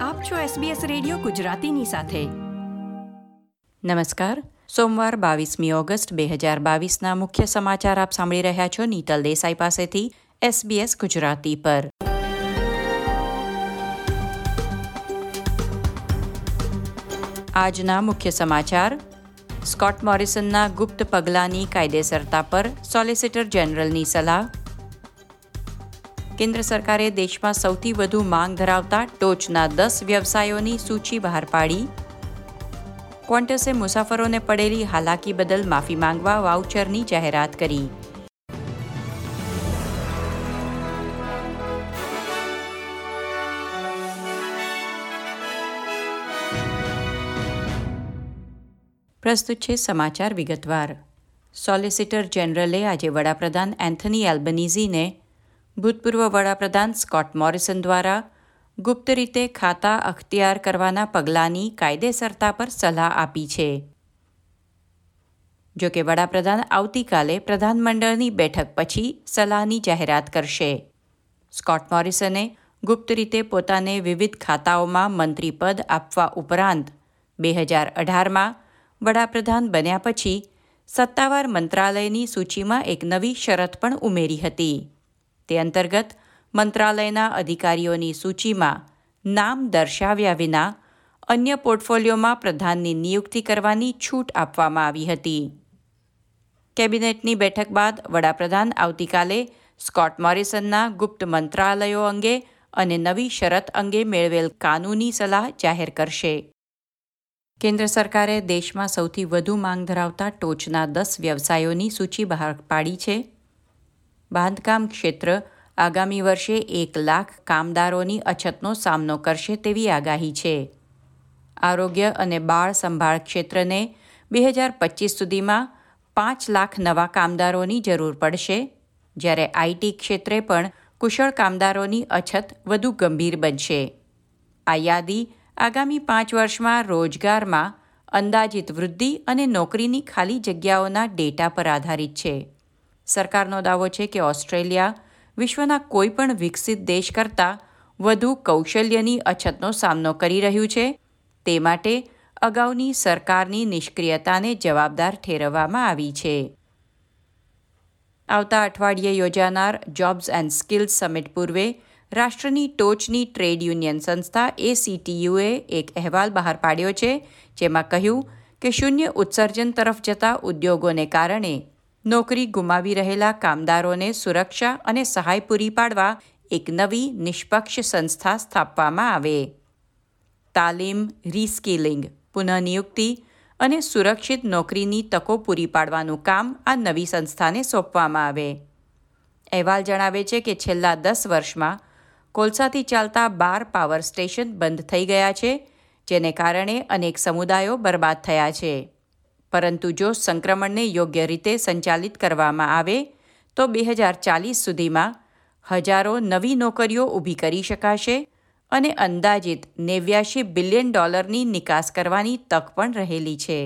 આપ છો SBS radio ગુજરાતીની સાથે. નમસ્કાર. સોમવાર બાવીસમી ઓગસ્ટ બે હજાર બાવીસના મુખ્ય સમાચાર આપ સાંભળી રહ્યા છો નીતલ દેસાઈ પાસેથી SBS ગુજરાતી પર. આજના મુખ્ય સમાચાર. સ્કોટ મોરિસનના ગુપ્ત પગલાંની કાયદેસરતા પર સોલિસિટર જનરલની સલાહ. કેન્દ્ર સરકારે દેશમાં સૌથી વધુ માંગ ધરાવતા ટોચના દસ વ્યવસાયોની સૂચિ બહાર પાડી. ક્વોન્ટસે મુસાફરોને પડેલી હાલાકી બદલ માફી માંગવા વાઉચરની જાહેરાત કરી. પ્રસ્તુત છે સમાચાર વિગતવાર. સોલિસિટર જનરલે આજે વડાપ્રધાન એન્થની એલ્બનીઝીને ભૂતપૂર્વ વડાપ્રધાન સ્કોટ મોરિસન દ્વારા ગુપ્ત રીતે ખાતા અખ્તિયાર કરવાના પગલાંની કાયદેસરતા પર સલાહ આપી છે. જો કે વડાપ્રધાન આવતીકાલે પ્રધાનમંડળની બેઠક પછી સલાહની જાહેરાત કરશે. સ્કોટ મોરિસને ગુપ્ત રીતે પોતાને વિવિધ ખાતાઓમાં મંત્રીપદ આપવા ઉપરાંત બે હજાર અઢારમાં વડાપ્રધાન બન્યા પછી સત્તાવાર મંત્રાલયની સૂચિમાં એક નવી શરત પણ ઉમેરી હતી. તે અંતર્ગત મંત્રાલયના અધિકારીઓની સૂચિમાં નામ દર્શાવ્યા વિના અન્ય પોર્ટફોલિયોમાં પ્રધાનની નિયુક્તિ કરવાની છૂટ આપવામાં આવી હતી. કેબિનેટની બેઠક બાદ વડાપ્રધાન આવતીકાલે સ્કોટ મોરિસનના ગુપ્ત મંત્રાલયો અંગે અને નવી શરત અંગે મેળવેલ કાનૂની સલાહ જાહેર કરશે. કેન્દ્ર સરકારે દેશમાં સૌથી વધુ માંગ ધરાવતા ટોચના દસ વ્યવસાયોની સૂચિ બહાર પાડી છે. બાંધકામ ક્ષેત્ર આગામી વર્ષે એક લાખ કામદારોની અછતનો સામનો કરશે તેવી આગાહી છે. આરોગ્ય અને બાળ સંભાળ ક્ષેત્રને બે હજાર પચીસ સુધીમાં પાંચ લાખ નવા કામદારોની જરૂર પડશે, જ્યારે આઈટી ક્ષેત્રે પણ કુશળ કામદારોની અછત વધુ ગંભીર બનશે. આ યાદી આગામી પાંચ વર્ષમાં રોજગારમાં અંદાજિત વૃદ્ધિ અને નોકરીની ખાલી જગ્યાઓના ડેટા પર આધારિત છે. સરકારનો દાવો છે કે ઓસ્ટ્રેલિયા વિશ્વના કોઈપણ વિકસિત દેશ કરતાં વધુ કૌશલ્યની અછતનો સામનો કરી રહ્યું છે. તે માટે અગાઉની સરકારની નિષ્ક્રિયતાને જવાબદાર ઠેરવવામાં આવી છે. આવતા અઠવાડિયે યોજાનાર જોબ્સ એન્ડ સ્કિલ્સ સમિટ પૂર્વે રાષ્ટ્રની ટોચની ટ્રેડ યુનિયન સંસ્થા એસીટીયુએ એક અહેવાલ બહાર પાડ્યો છે, જેમાં કહ્યું કે શૂન્ય ઉત્સર્જન તરફ જતા ઉદ્યોગોને કારણે નોકરી ગુમાવી રહેલા કામદારોને સુરક્ષા અને સહાય પૂરી પાડવા એક નવી નિષ્પક્ષ સંસ્થા સ્થાપવામાં આવે. તાલીમ, રીસ્કિલિંગ, પુનઃનિયુક્તિ અને સુરક્ષિત નોકરીની તકો પૂરી પાડવાનું કામ આ નવી સંસ્થાને સોંપવામાં આવે. અહેવાલ જણાવે છે કે છેલ્લા દસ વર્ષમાં કોલસાથી ચાલતા બાર પાવર સ્ટેશન બંધ થઈ ગયા છે, જેને કારણે અનેક સમુદાયો બરબાદ થયા છે. પરંતુ જો સંક્રમણને યોગ્ય રીતે સંચાલિત કરવામાં આવે, તો બે હજાર ચાલીસ સુધીમાં હજારો નવી નોકરીઓ ઊભી કરી શકાશે અને અંદાજિત નેવ્યાશી બિલિયન ડોલરની નિકાસ કરવાની તક પણ રહેલી છે.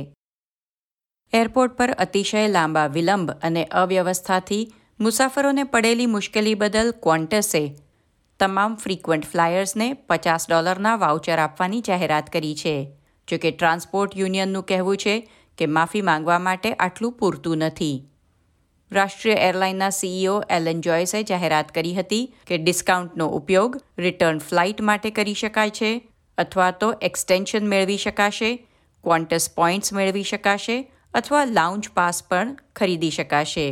એરપોર્ટ પર અતિશય લાંબા વિલંબ અને અવ્યવસ્થાથી મુસાફરોને પડેલી મુશ્કેલી બદલ ક્વોન્ટસે તમામ ફ્રીક્વન્ટ ફ્લાયર્સને પચાસ ડોલરના વાઉચર આપવાની જાહેરાત કરી છે. જોકે ટ્રાન્સપોર્ટ યુનિયનનું કહેવું છે કે માફી માંગવા માટે આટલું પૂરતું નથી. રાષ્ટ્રીય એરલાઇનના સીઈઓ એલન જોયસે જાહેરાત કરી હતી કે ડિસ્કાઉન્ટનો ઉપયોગ રિટર્ન ફ્લાઇટ માટે કરી શકાય છે અથવા તો એક્સટેન્શન મેળવી શકાશે, ક્વોન્ટસ પોઈન્ટ્સ મેળવી શકાશે અથવા લાઉન્જ પાસ પણ ખરીદી શકાશે.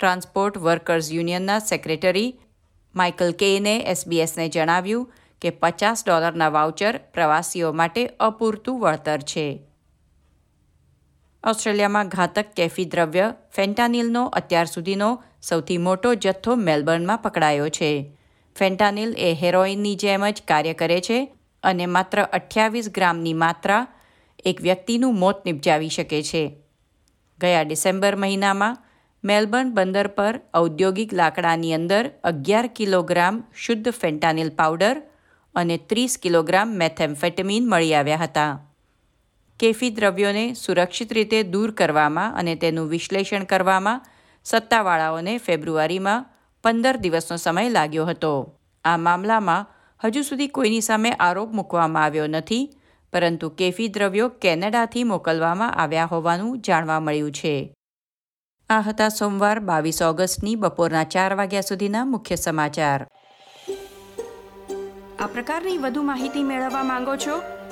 ટ્રાન્સપોર્ટ વર્કર્સ યુનિયનના સેક્રેટરી માઇકલ કેને એસબીએસને જણાવ્યું કે પચાસ ડોલરના વાઉચર પ્રવાસીઓ માટે અપૂરતું વળતર છે. ઓસ્ટ્રેલિયામાં ઘાતક કેફી દ્રવ્ય, ફેન્ટાનિલનો અત્યાર સુધીનો સૌથી મોટો જથ્થો મેલબર્નમાં પકડાયો છે. ફેન્ટાનિલ એ હેરોઇનની જેમ જ કાર્ય કરે છે અને માત્ર અઠ્યાવીસ ગ્રામની માત્રા એક વ્યક્તિનું મોત નિપજાવી શકે છે. ગયા ડિસેમ્બર મહિનામાં મેલબર્ન બંદર પર ઔદ્યોગિક લાકડાની અંદર અગિયાર કિલોગ્રામ શુદ્ધ ફેન્ટાનિલ પાવડર અને ત્રીસ કિલોગ્રામ મેથેમ્ફેટમીન મળી આવ્યા હતા. કેફી દ્રવ્યોને સુરક્ષિત રીતે દૂર કરવામાં અને તેનું વિશ્લેષણ કરવામાં સત્તાવાળાઓને ફેબ્રુઆરીમાં પંદર દિવસનો સમય લાગ્યો હતો. આ મામલામાં હજુ સુધી કોઈની સામે આરોપ મૂકવામાં આવ્યો નથી, પરંતુ કેફી દ્રવ્યો કેનેડાથી મોકલવામાં આવ્યા હોવાનું જાણવા મળ્યું છે. આ હતા સોમવાર બાવીસ ઓગસ્ટની બપોરના ચાર વાગ્યા સુધીના મુખ્ય સમાચાર. આ પ્રકારની વધુ માહિતી મેળવવા માંગો છો